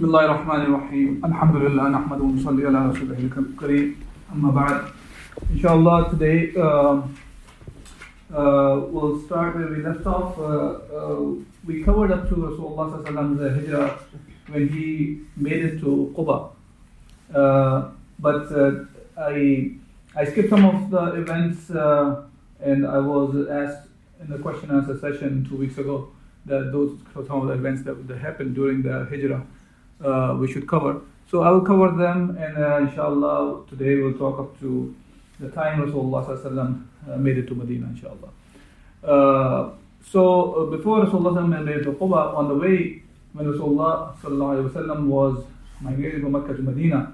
بسم الله الرحمن الرحيم الحمد لله نحمده ونصلي على رسوله الكريم أما بعد Inshallah today uh, uh, we'll start where we left off uh, uh, we covered up to Rasulullah Sallallahu hijrah when he made it to Quba uh, but uh, I I skipped some of the events uh, and I was asked in the question and answer session two weeks ago that those some of the events that, that happened during the hijrah uh, we should cover. So I will cover them, and uh, inshallah, today we'll talk up to the time Rasulullah uh, made it to Medina, inshallah. Uh, so uh, before Rasulullah made it to Quba, on the way when Rasulullah was migrating from Mecca to Medina,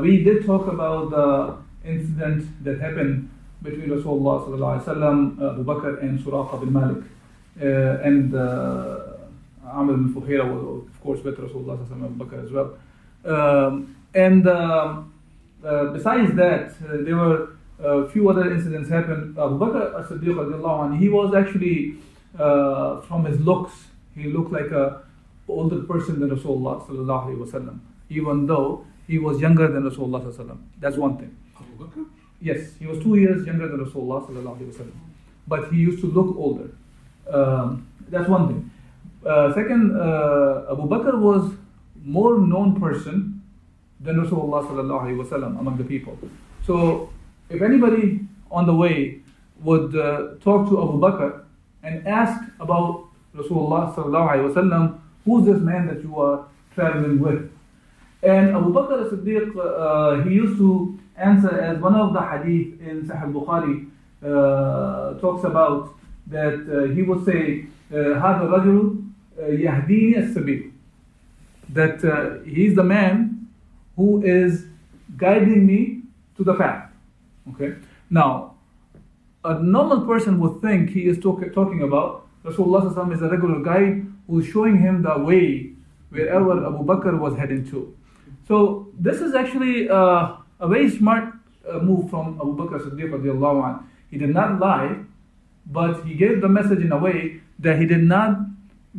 we did talk about the incident that happened between Rasulullah Abu Bakr and Suraqa bin Malik. and Amr bin Fuhaira was, of course, with Rasulullah Abu Bakr as well. Um, and um, uh, besides that, uh, there were a few other incidents happened. Abu Bakr as-Siddiq, he was actually, uh, from his looks, he looked like a older person than Rasulullah sallallahu wasallam, even though he was younger than Rasulullah sallallahu That's one thing. Abu Bakr? Yes, he was two years younger than Rasulullah sallallahu wasallam, but he used to look older. Um, that's one thing. Uh, second, uh, Abu Bakr was more known person than Rasulullah sallallahu wasallam among the people. So, if anybody on the way would uh, talk to Abu Bakr and ask about Rasulullah sallallahu wasallam, who's this man that you are traveling with? And Abu Bakr as-Siddiq, uh, he used to answer as one of the hadith in Sahih Bukhari uh, talks about that uh, he would say, هذا الرجل Yahdini as-Sabil. That uh, he's the man who is guiding me to the path. Okay. Now, a normal person would think he is talk, talking about Rasulullah is a regular guide who is showing him the way wherever Abu Bakr was heading to. So this is actually uh, a very smart uh, move from Abu Bakr Siddiq He did not lie, but he gave the message in a way that he did not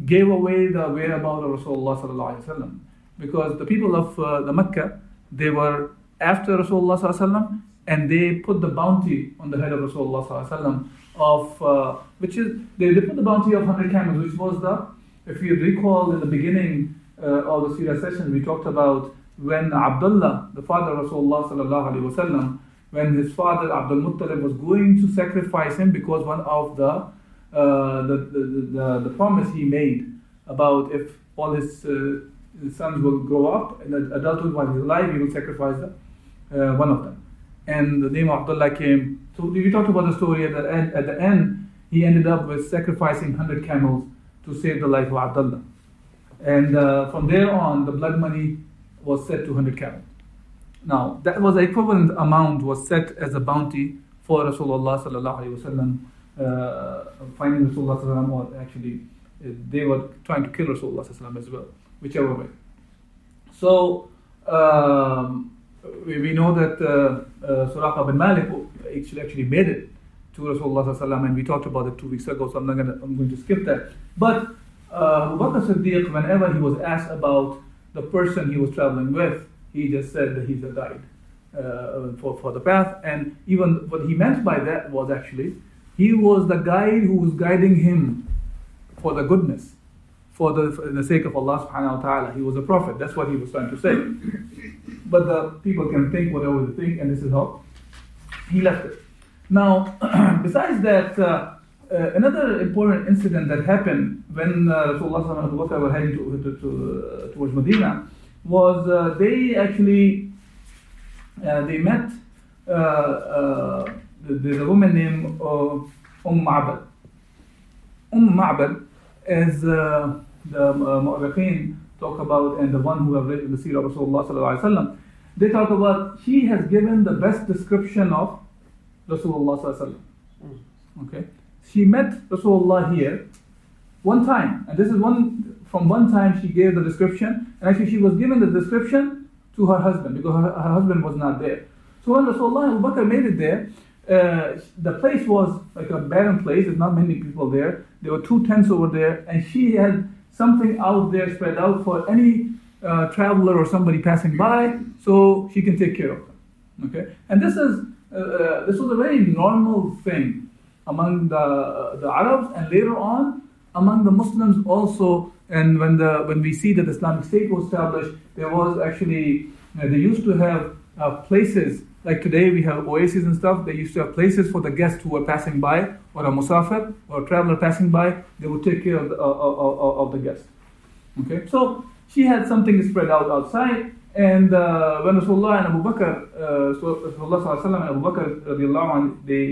gave away the whereabouts of Rasulullah because the people of uh, the Mecca they were after Rasulullah and they put the bounty on the head of Rasulullah of uh, which is they, they put the bounty of 100 camels which was the if you recall in the beginning uh, of the Sirah session we talked about when Abdullah the father of Rasulullah when his father Abdul Muttalib was going to sacrifice him because one of the uh, the, the, the, promise he made about if all his, uh, sons will grow up in adulthood while he's alive, he will sacrifice uh, one of them. And the name of Abdullah came. So we talked about the story at the end. At the end, he ended up with sacrificing 100 camels to save the life of Abdullah. And uh, from there on, the blood money was set to 100 camels. Now, that was the equivalent amount was set as a bounty for Rasulullah sallallahu alaihi wasallam finding Rasulullah or actually uh, they were trying to kill Rasulullah as well, whichever way. So um, we, we, know that uh, uh, Suraqa bin Malik actually, actually made it to Rasulullah and we talked about it two weeks ago, so I'm, not gonna, I'm going to skip that. But uh, Abu Bakr Siddiq, whenever he was asked about the person he was traveling with, he just said that he's a guide uh, for, for the path. And even what he meant by that was actually he was the guide who was guiding him for the goodness, for the, for the sake of Allah subhanahu wa ta'ala. He was a prophet. That's what he was trying to say. But the people can think whatever they think, and this is how he left it. Now, besides that, uh, uh, another important incident that happened when uh, Rasulullah were heading to, to, to uh, towards Medina was uh, they actually uh, they met uh, there's a woman named uh, Umm Ma'bad. Umm Ma'bad is uh, the uh, talk about and the one who have read the Seerah of Rasulullah sallallahu alaihi wasallam. they talk about she has given the best description of Rasulullah sallallahu alaihi wasallam. Okay, she met Rasulullah here one time, and this is one from one time she gave the description, and actually she was given the description to her husband because her, her husband was not there. So when Rasulullah Abu Bakr made it there, uh, the place was like a barren place. There's not many people there. There were two tents over there, and she had something out there spread out for any uh, traveler or somebody passing by, so she can take care of them. Okay, and this is uh, uh this was a very normal thing among the the Arabs, and later on among the Muslims also. And when the when we see that the Islamic State was established, there was actually uh, they used to have uh, places like today we have oases and stuff. They used to have places for the guests who were passing by, or a musafir, or a traveler passing by. They would take care of the, uh, uh, of the guest. Okay, so she had something spread out outside. And uh, when Rasulullah and Abu Bakr, uh, Rasulullah and Abu Bakr, they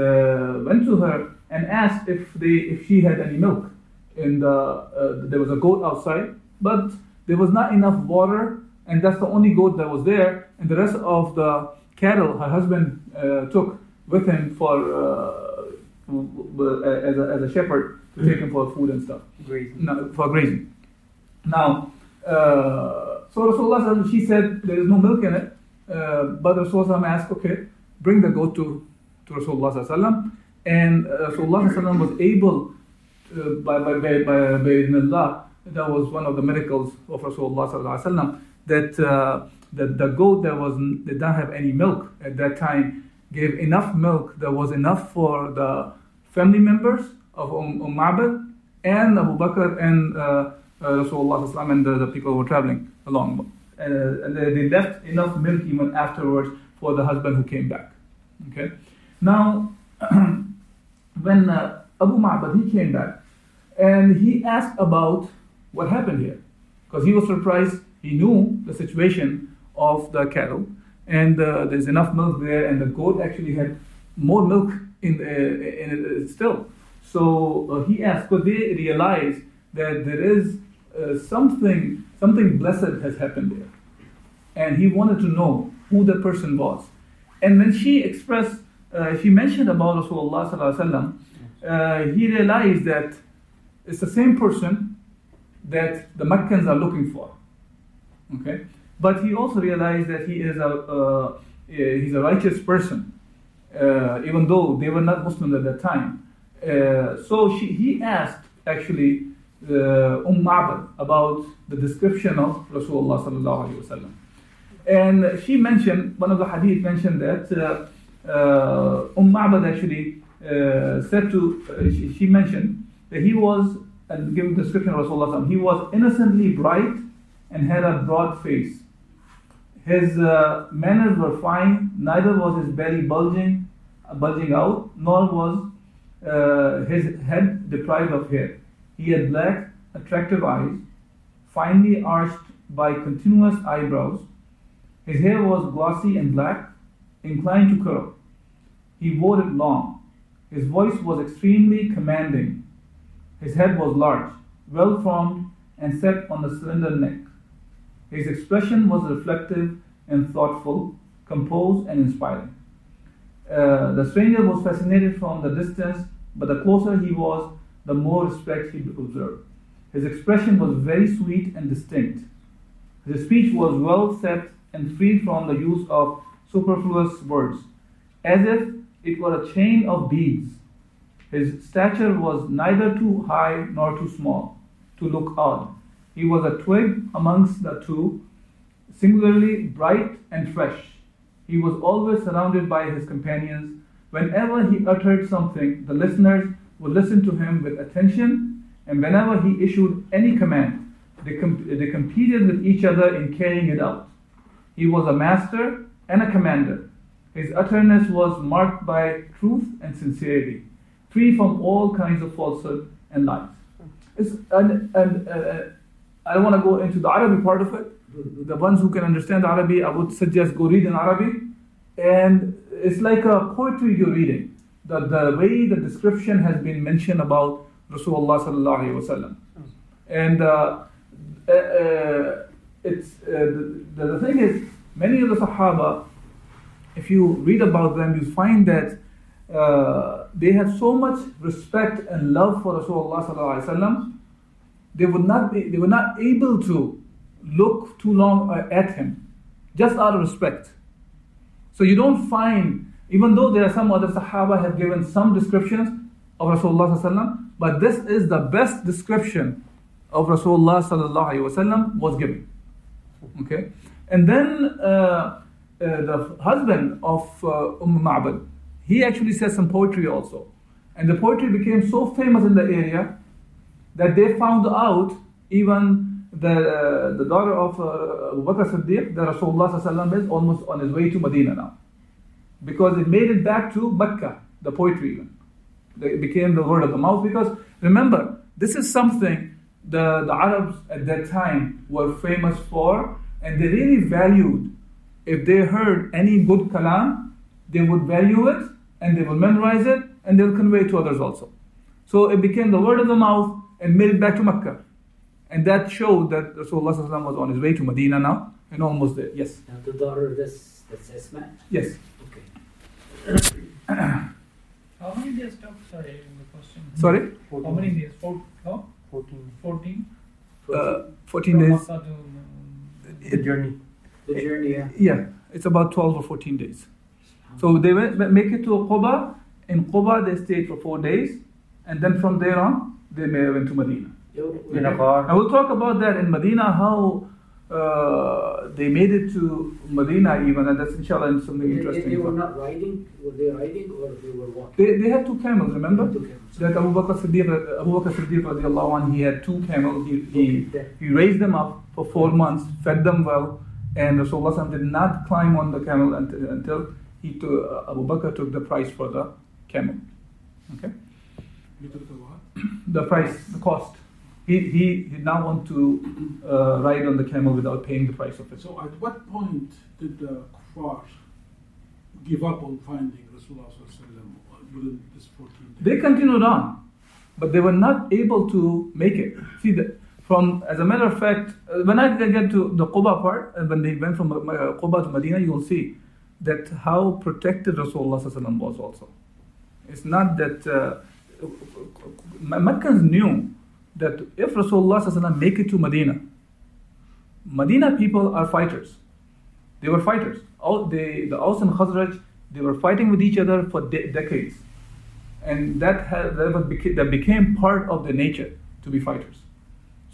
uh, went to her and asked if they if she had any milk. And uh, there was a goat outside, but there was not enough water, and that's the only goat that was there. And the rest of the cattle her husband uh, took with him for uh, as, a, as a shepherd to take him for food and stuff. Grazing. No, for grazing. Now, uh, so Rasulullah she said there is no milk in it, uh, but Rasulullah asked, okay, bring the goat to, to Rasulullah and uh, Rasulullah was able, uh, by, by, by, by, by Allah, that was one of the miracles of Rasulullah that uh, that the goat that was did not have any milk at that time gave enough milk that was enough for the family members of umm Ma'bad and Abu Bakr and uh, uh, Rasulullah and the, the, people who were traveling along. Uh, and they left enough milk even afterwards for the husband who came back. Okay. Now, when uh, Abu Ma'bad he came back and he asked about what happened here because he was surprised. He knew the situation of the cattle, and uh, there's enough milk there, and the goat actually had more milk in, uh, in it still. So uh, he asked, because they realized that there is uh, something, something blessed has happened there. And he wanted to know who the person was. And when she expressed, uh, she mentioned about Rasulullah, uh, he realized that it's the same person that the Meccans are looking for. Okay? But he also realized that he is a, uh, he's a righteous person, uh, even though they were not Muslims at that time. Uh, so she, he asked actually uh, Umm Ma'bad about the description of Rasulullah. And she mentioned, one of the hadith mentioned that uh, uh, Umm Ma'bad actually uh, said to, uh, she, she, mentioned that he was, and giving description of Rasulullah, he was innocently bright and had a broad face. His uh, manners were fine, neither was his belly bulging, uh, bulging out, nor was uh, his head deprived of hair. He had black, attractive eyes, finely arched by continuous eyebrows. His hair was glossy and black, inclined to curl. He wore it long. His voice was extremely commanding. His head was large, well formed, and set on the slender neck. His expression was reflective and thoughtful, composed and inspiring. Uh, the stranger was fascinated from the distance, but the closer he was, the more respect he observed. His expression was very sweet and distinct. His speech was well set and free from the use of superfluous words, as if it were a chain of beads. His stature was neither too high nor too small to look odd he was a twig amongst the two, singularly bright and fresh. He was always surrounded by his companions. Whenever he uttered something, the listeners would listen to him with attention, and whenever he issued any command, they, com- they competed with each other in carrying it out. He was a master and a commander. His utterance was marked by truth and sincerity, free from all kinds of falsehood and lies. It's, and, and, uh, I don't want to go into the Arabic part of it. The ones who can understand Arabic, I would suggest go read in Arabic. And it's like a poetry you're reading. The, the way the description has been mentioned about Rasulullah sallallahu alaihi wasallam. And uh, uh, uh it's uh, the, the thing is, many of the Sahaba, if you read about them, you find that uh, they had so much respect and love for Rasulullah. They would not be, they were not able to look too long uh, at him, just out of respect. So you don't find, even though there are some other Sahaba have given some descriptions of Rasulullah but this is the best description of Rasulullah was given. Okay, and then uh, uh, the husband of uh, Umm Ma'bad, he actually said some poetry also, and the poetry became so famous in the area that they found out even the uh, the daughter of uh, Abu Bakr Siddiq, that Rasulullah is almost on his way to Medina now, because it made it back to Mecca, the poetry even. It became the word of the mouth because remember, this is something the, the Arabs at that time were famous for, and they really valued. If they heard any good kalam, they would value it and they would memorize it and they'll convey it to others also. So it became the word of the mouth and made it back to Mecca. And that showed that Rasulullah ﷺ was on his way to Medina now and almost there. Yes. Now the daughter of this, that's Asma? Yes. Okay. How many days took? Sorry, the question. Sorry? How many days? Four, no? 14. 14? Uh, 14 From days. To, um, The journey. The journey, yeah. Yeah, it's about 12 or 14 days. So they went, make it to Quba. In Quba, they stayed for four days. And then from there on, they may have went to Medina. You- In a car. I will talk about that in Medina, how uh, they made it to Medina even, and that's inshallah and something They, they, interesting. they were not riding, were they riding or they were walking? They, they had two camels, remember? Two camels. That Abu Bakr Siddiq, Abu Bakr Siddiq radiallahu anh, he had two camels. He, he, Okay. he raised them up for four months, fed them well, and Rasulullah SAW did not climb on the camel until, until he took, uh, Abu Bakr took the price for the camel. Okay? You took the what? The price, the cost. He, he did not want to uh, ride on the camel without paying the price of it. So at what point did the kuffar give up on finding Rasulullah sallallahu within this 14 days? They continued on, but they were not able to make it. See, the, from as a matter of fact, uh, when I get to the Quba part, uh, when they went from uh, Quba to Medina, you will see that how protected Rasulullah sallallahu was also. It's not that uh, Meccans knew that if Rasulullah make it to Medina, Medina people are fighters. They were fighters. All they, the Aus and Khazraj, they were fighting with each other for de- decades and that had, that, was that became part of their nature to be fighters.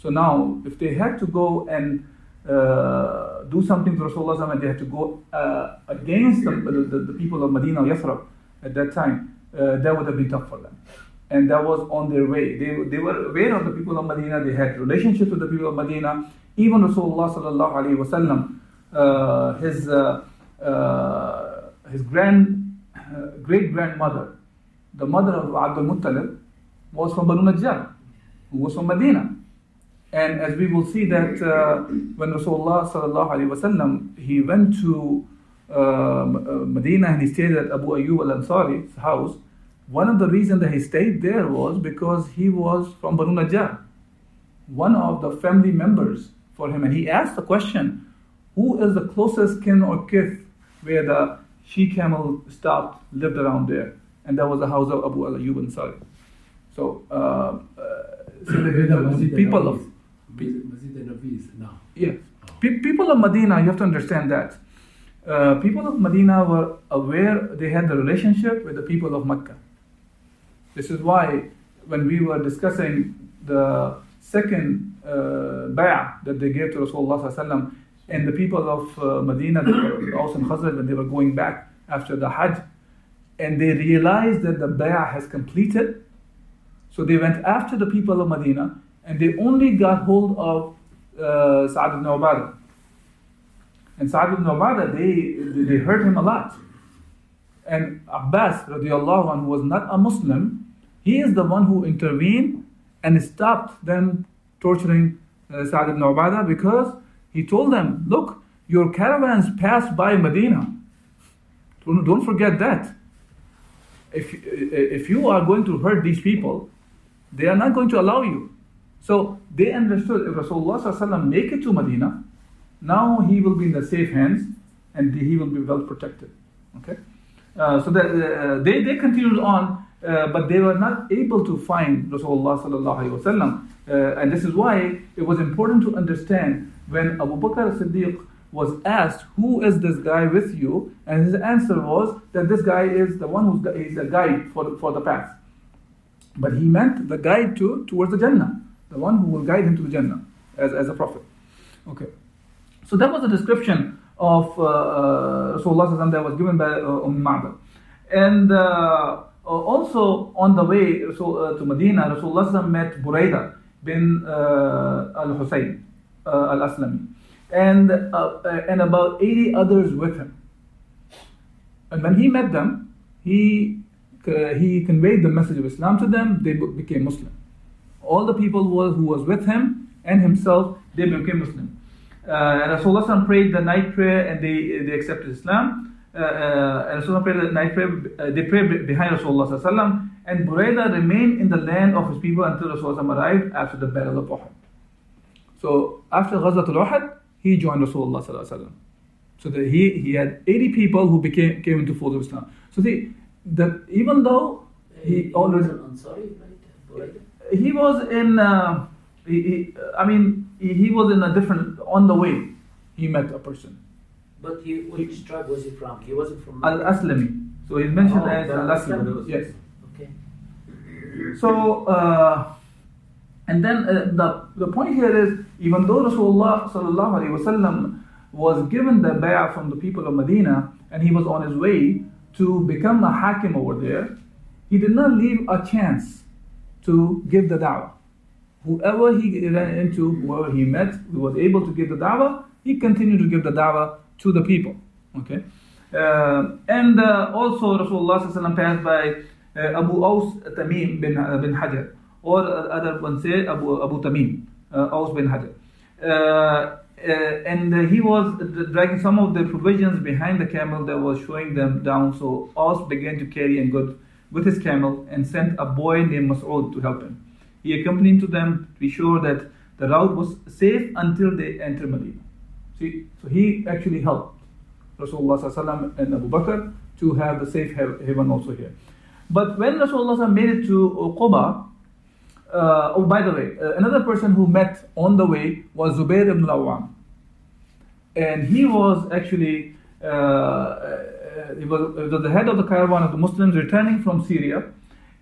So now, if they had to go and uh, do something to Rasulullah and they had to go uh, against the, the, the people of Medina or Yathrib at that time, uh, that would have been tough for them. And that was on their way. They, they were aware of the people of Medina, they had relationships with the people of Medina. Even Rasulullah sallallahu uh, his, uh, uh, his grand, uh, great grandmother, the mother of Abdul Muttalib was from Banu Najjar, who was from Medina. And as we will see that uh, when Rasulullah sallallahu alaihi wasallam he went to uh, Medina and he stayed at Abu Ayyub al-Ansari's house, one of the reasons that he stayed there was because he was from Banu Najjar, one of the family members for him. And he asked the question, who is the closest kin or kith where the she camel stopped, lived around there? And that was the house of Abu Ayyub Ansari. So, uh, uh, so the, people of Masjid al-Nafis now. yeah. Pe- people of Medina, you have to understand that. Uh, people of Medina were aware, they had the relationship with the people of Mecca. This is why when we were discussing the second uh, bay'ah that they gave to Rasulullah and the people of uh, Medina, the Aus and Khazraj, when they were going back after the Hajj, and they realized that the bay'ah has completed, so they went after the people of Medina and they only got hold of uh, Sa'ad ibn Ubadah. And Sa'ad ibn Ubadah, they, they hurt him a lot. And Abbas radiallahu anhu was not a Muslim. He is the one who intervened and stopped them torturing uh, Sa'ad ibn Ubadah because he told them, look, your caravans passed by Medina. Don't, don't forget that. If, if you are going to hurt these people, they are not going to allow you. So they understood if Rasulullah make it to Medina, now he will be in the safe hands and he will be well protected. Okay, uh, so that uh, they they continued on, uh, but they were not able to find Rasulullah sallallahu alaihi wasallam, uh, and this is why it was important to understand when Abu Bakr as-Siddiq was asked, "Who is this guy with you?" and his answer was that this guy is the one who's is a guide for for the path. But he meant the guide to towards the Jannah, the one who will guide him to the Jannah as, as a prophet. Okay. So that was a description of uh, uh, Rasulullah that was given by uh, Umm Ma'bad. And uh, also on the way uh, to Medina, Rasulullah met Buraida bin uh, al-Husayn uh, al-Aslami and, uh, uh, and about 80 others with him. And when he met them, he, uh, he conveyed the message of Islam to them, they became Muslim. All the people who was with him and himself, they became Muslim. Uh, and Rasulullah prayed the night prayer and they, they accepted Islam. Uh, uh, and Rasulullah prayed the night prayer, uh, they prayed behind Rasulullah. And Buraida remained in the land of his people until Rasulullah arrived after the battle of Uhud. So after Ghazwatul Uhud, he joined Rasulullah sallallahu alaihi wasallam. So that he, he had 80 people who became came into fold of Islam. So see, that even though he an Ansari, right? Buraida? he was in uh, he, he, I mean he, he was in a different on the way he met a person But he, which tribe was he from? He wasn't from Al Aslami. So he's mentioned Oh, as Al Aslami. Yes. Okay. So, uh, and then uh, the, the point here is even though Rasulullah sallallahu alaihi wasallam was given the bay'ah from the people of Medina and he was on his way to become a hakim over there, he did not leave a chance to give the da'wah. Whoever he ran into, whoever he met, who was able to give the da'wah, he continued to give the da'wah to the people. Okay, uh, and uh, also Rasulullah passed by uh, Abu Aus Tamim bin, uh, bin Hajar, or uh, other one say Abu, Abu Tamim, uh, Aus bin Hajar. Uh, uh, and he was dragging some of the provisions behind the camel that was showing them down. So Aus began to carry and go with his camel and sent a boy named Mas'ud to help him. He accompanied to them to be sure that the route was safe until they entered Medina. See, so he actually helped Rasulullah and Abu Bakr to have the safe haven also here. But when Rasulullah made it to Quba, uh, oh, by the way, uh, another person who met on the way was Zubair ibn al-Awwam. And he was actually, uh, uh, he, was, he was the head of the caravan of the Muslims returning from Syria.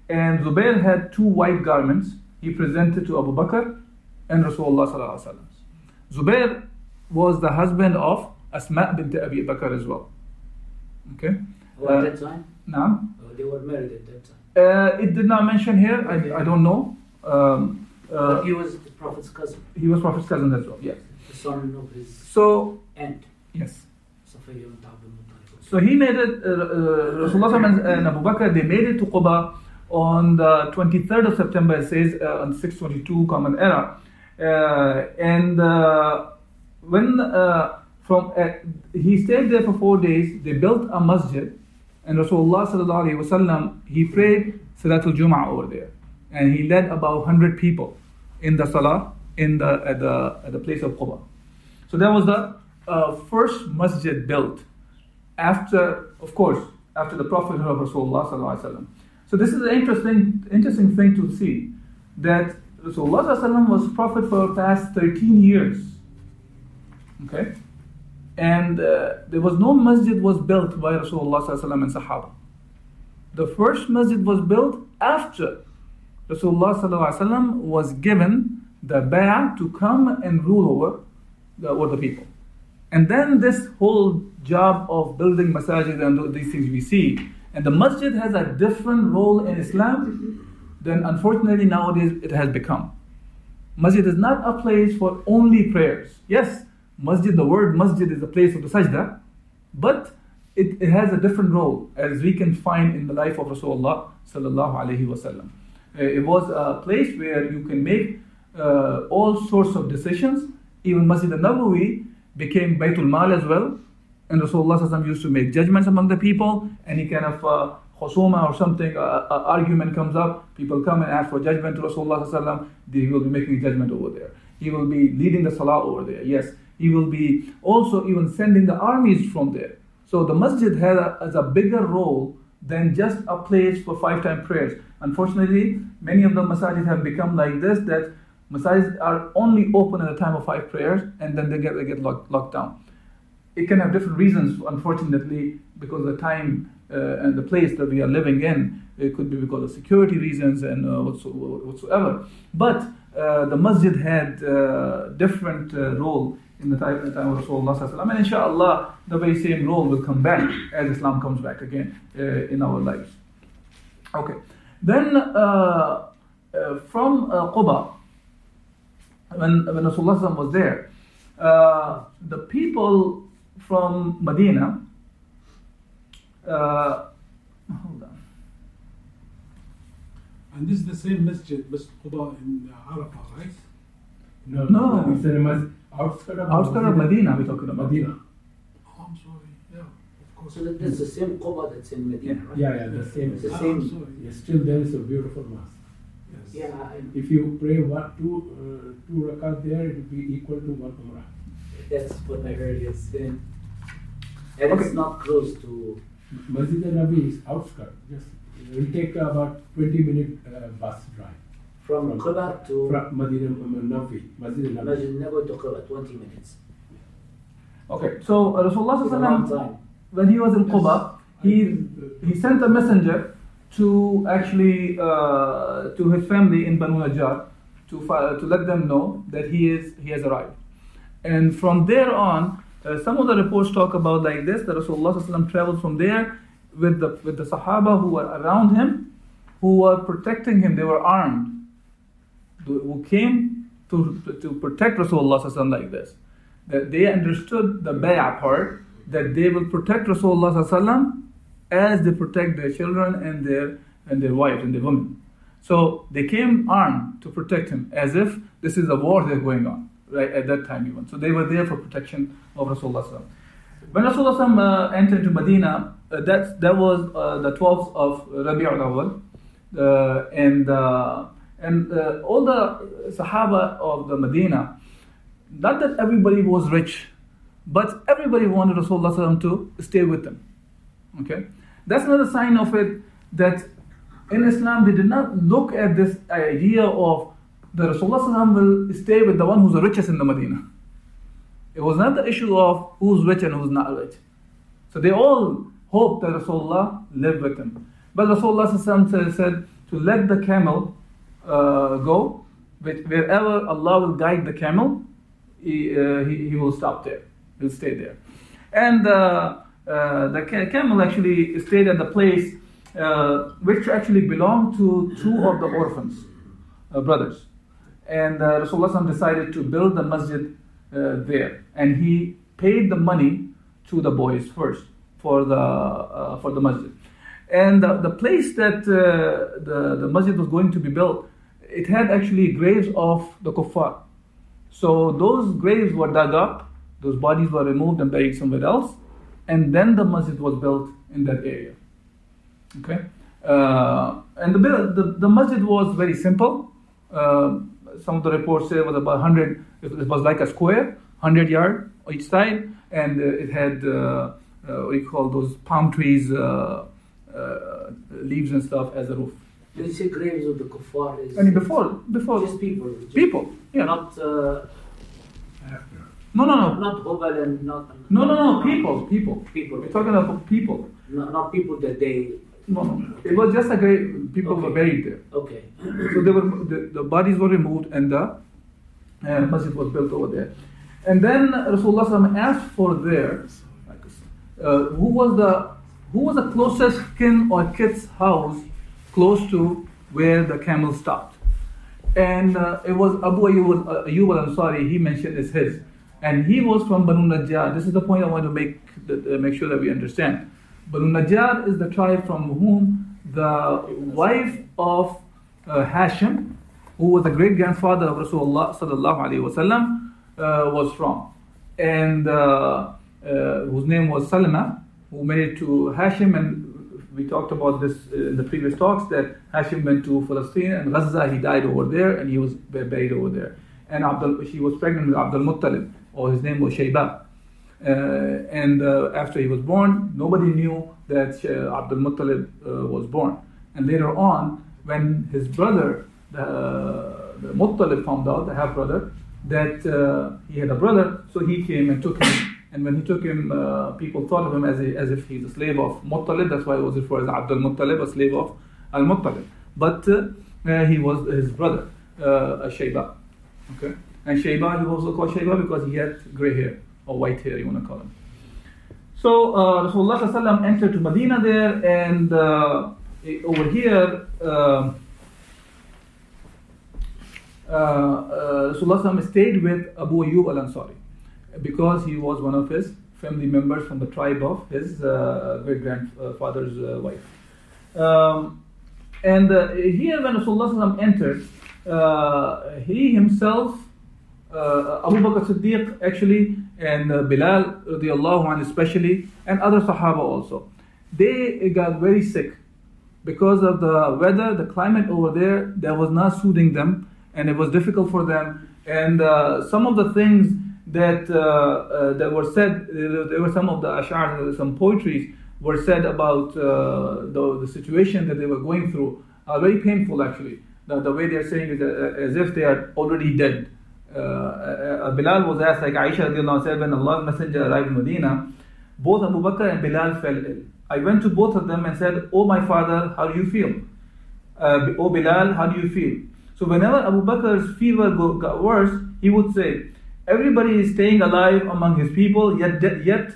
And Zubair had two white garments he presented to Abu Bakr and Rasulullah. Zubair was the husband of Asma bint Abi Bakr as well. Okay? At Uh, that time? now, Oh, they were married at that time. uh, it did not mention here. I, I don't know. Um, uh, but he was the Prophet's cousin, he was Prophet's cousin as well. Yes. the son of his So aunt, yes. Safiya bint Abdul Muttalib. So he made it. Uh, uh, Rasulullah and, and Abu Bakr they made it to Quba on the 23rd of September. It says uh, on 622 Common Era, uh, and uh, when uh, from uh, he stayed there for four days, they built a masjid, and Rasulullah sallallahu alaihi wasallam he prayed Salatul Jum'ah over there, and he led about 100 people in the salah in the at the at the place of Quba. So that was the uh, first masjid built after, of course, after the Prophet of Rasulullah sallallahu alaihi wasallam. So this is an interesting, interesting thing to see that Rasulullah sallallahu alaihi wasallam was prophet for the past 13 years. Okay, and uh, there was no masjid was built by Rasulullah and Sahaba. The first masjid was built after Rasulullah was given the bay'ah to come and rule over the, over the people. And then this whole job of building masajid and these things we see, and the masjid has a different role in Islam than unfortunately nowadays it has become. Masjid is not a place for only prayers. Yes, masjid, the word masjid is a place of the sajda, but it, it has a different role as we can find in the life of Rasulullah sallallahu wasallam. Uh, It was a place where you can make uh, all sorts of decisions. Even Masjid al-Nabawi became Baytul Mal as well. And Rasulullah used to make judgments among the people. Any kind of uh, khusuma or something, uh, uh, argument comes up, people come and ask for judgment to Rasulullah. He will be making judgment over there. He will be leading the salah over there. Yes, He will be also even sending the armies from there. So the masjid has a, has a bigger role than just a place for five time prayers. Unfortunately, many of the masajid have become like this that masajid are only open at the time of five prayers and then they get, they get locked, locked down. It can have different reasons, unfortunately, because the time uh, and the place that we are living in. It could be because of security reasons and uh, whatso- whatsoever. But uh, the masjid had uh, different uh, role in the time, the time of Rasulullah and inshallah the very same role will come back as Islam comes back again uh, in our lives. Okay, then uh, uh, from uh, Quba, when, when Rasulullah was there, uh, the people from Medina, uh, hold on. And this is the same masjid, Masjid Quba in Arafah, right? No, No. It's a mas- outskirt of Outskirt of Medina, we're talking about. Medina. Oh, I'm sorry. Yeah, of course. So that, that's the same Quba that's in Medina, right? Yeah, yeah, the same. It's the Ah, same- I'm sorry. Yeah, still there is a beautiful mosque. Yes. Yeah, I- If you pray one, two, uh, two rakat there, it will be equal to one umrah. that's what I heard, yes. And and Okay. it's not close to, Masjid al-Nabi is outskirt. Just it will take about 20 minute uh, bus drive from Quba to from Medina um, Nabi. Masjid al-Nabi. Masjid Nabawi to Quba, 20 minutes. Okay, so uh, Rasulullah sallallahu long alaihi wasallam, when he was in Quba, I he he sent a messenger to actually uh, to his family in Banu Najjar to to let them know that he is he has arrived. And from there on, uh, some of the reports talk about like this: that Rasulullah sallallahu alaihi wasallam traveled from there with the with the Sahaba who were around him, who were protecting him. They were armed, who came to to, protect Rasulullah like this. That they understood the bay'ah part that they will protect Rasulullah as they protect their children and their and their wives and their women. So they came armed to protect him, as if this is a war that's going on, right at that time even. So they were there for protection of Rasulullah. When Rasulullah uh, entered to Medina, uh, that that was uh, the 12th of Rabi'ul Awwal, uh, and uh, and uh, all the Sahaba of the Medina, not that everybody was rich, but everybody wanted Rasulullah to stay with them. Okay, that's another sign of it that in Islam they did not look at this idea of the Rasulullah will stay with the one who's the richest in the Medina. It was not the issue of who's rich and who's not rich. So they all hoped that Rasulullah lived with him. But Rasulullah said to let the camel uh, go, which- wherever Allah will guide the camel, he, uh, he, he will stop there. He'll stay there. And uh, uh, the camel actually stayed at the place which actually belonged to two of the orphans, brothers. And uh, Rasulullah decided to build the masjid there. And he paid the money to the boys first for the, uh, for the masjid. And the, the place that uh, the, the masjid was going to be built, it had actually graves of the kuffar. So those graves were dug up, those bodies were removed and buried somewhere else, and then the masjid was built in that area. Okay, uh, and the, the the masjid was very simple. Uh, some of the reports say it was about 100. It was like a square, 100 yard each side, and uh, it had uh, uh, what you call those palm trees, leaves and stuff as a roof. You say graves of the kuffar is I mean before before just people. Just people, yeah. Not uh, No, no, no, not Hubal and not no, no, no. People, people. people. We're talking about people. not, not people that they No, no. It was just a grave. People were buried there. okay. So they were the, the bodies were removed and the uh, masjid was built over there. And then Rasulullah asked for there uh, who was the who was the closest kin or kid's house close to where the camel stopped. And uh, it was Abu Ayyub, uh, Ayyub al-Ansari, he mentioned as his. And he was from Banu Najjar. This is the point I want to make, uh, make sure that we understand. Banu Najjar is the tribe from whom the wife of uh, Hashim, who was the great grandfather of Rasulullah sallallahu alaihi wasallam, uh, was from, and uh, uh, whose name was Salma, who married to Hashim, and we talked about this in the previous talks that Hashim went to Palestine and Gaza, he died over there, and he was buried over there. And Abdul, she was pregnant with Abdul Muttalib, or his name was Shayba. Uh, and uh, after he was born, nobody knew that uh, Abdul Muttalib uh, was born. And later on, when his brother, the, the Muttalib, found out, the half brother, that uh, he had a brother, so he came and took him. And when he took him, uh, people thought of him as, a, as if he's a slave of Muttalib. That's why it was referred as Abdul Muttalib, a slave of Al Muttalib. But uh, he was his brother, uh, Shayba. Okay? And Shayba, he was also called Shayba because he had gray hair, or white hair, you want to call him. So uh, Rasulullah entered to Medina there, and uh, over here, uh, uh, uh, Rasulullah stayed with Abu Ayyub al Ansari because he was one of his family members from the tribe of his uh, great grandfather's uh, wife. Um, and uh, here, when Rasulullah entered, he himself, Abu Bakr Siddiq actually, and Bilal radiallahu anh especially, and other Sahaba also, they got very sick because of the weather, the climate over there, that was not suiting them, and it was difficult for them. And uh, some of the things that uh, uh, that were said, there were some of the ashar, some poetries were said about uh, the, the situation that they were going through. Are very painful, actually. The, the way they're saying is as if they are already dead. Uh, Bilal was asked, like Aisha said, when Allah's Messenger arrived in Medina, both Abu Bakr and Bilal fell ill. I went to both of them and said, Oh, my father, how do you feel? Uh, oh, Bilal, how do you feel? So, whenever Abu Bakr's fever go, got worse, he would say, Everybody is staying alive among his people, yet, de- yet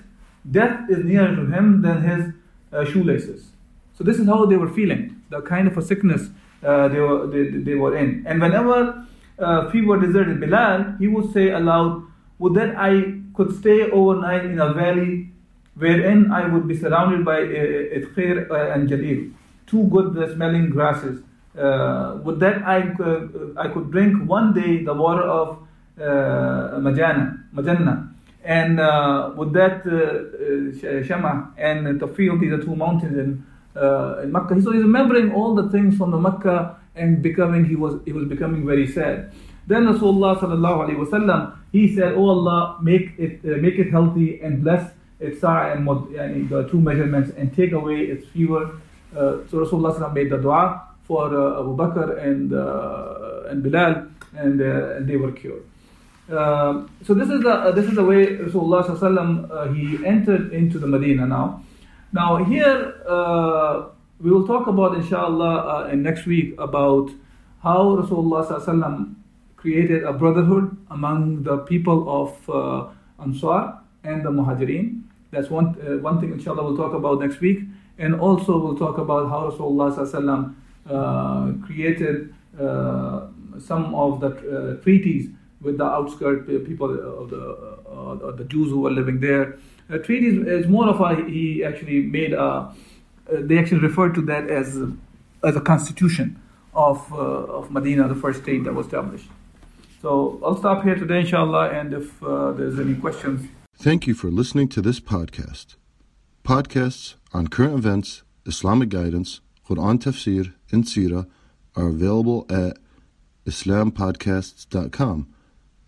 death is nearer to him than his uh, shoelaces. So, this is how they were feeling, the kind of a sickness uh, they, were, they, they were in. And whenever uh, fever deserted Bilal, he would say aloud, Would that I could stay overnight in a valley wherein I would be surrounded by idkhir uh, uh, and jalil, two good smelling grasses. Uh, would that I, uh, I could drink one day the water of uh, Majana, Majanna, and uh, would that uh, Shama and Tafil, these are two mountains in, in Makkah. So he's remembering all the things from the Makkah and becoming, he was, he was becoming very sad. Then Rasulullah sallallahu alaihi wasallam, he said, "Oh Allah, make it, uh, make it healthy and bless its sa' and yani, the two measurements and take away its fever." Uh, so Rasulullah made the dua for uh, Abu Bakr and and Bilal, and, and they were cured. Uh, so this is the uh, this is the way Rasulullah uh, he entered into the Medina now. Now here uh, we will talk about inshallah in next week about how Rasulullah created a brotherhood among the people of Ansar and the Muhajirin. That's one one thing inshallah we'll talk about next week, and also we'll talk about how Rasulullah created some of the treaties with the outskirts people of the, uh, the Jews who were living there. A treaty is, is, more of a, he actually made a, uh, they actually referred to that as, as a constitution of, uh, of Medina, the first state that was established. So I'll stop here today, inshallah, and if uh, there's any questions. Thank you for listening to this podcast. Podcasts on current events, Islamic guidance, Quran tafsir, and Sirah are available at islampodcasts.com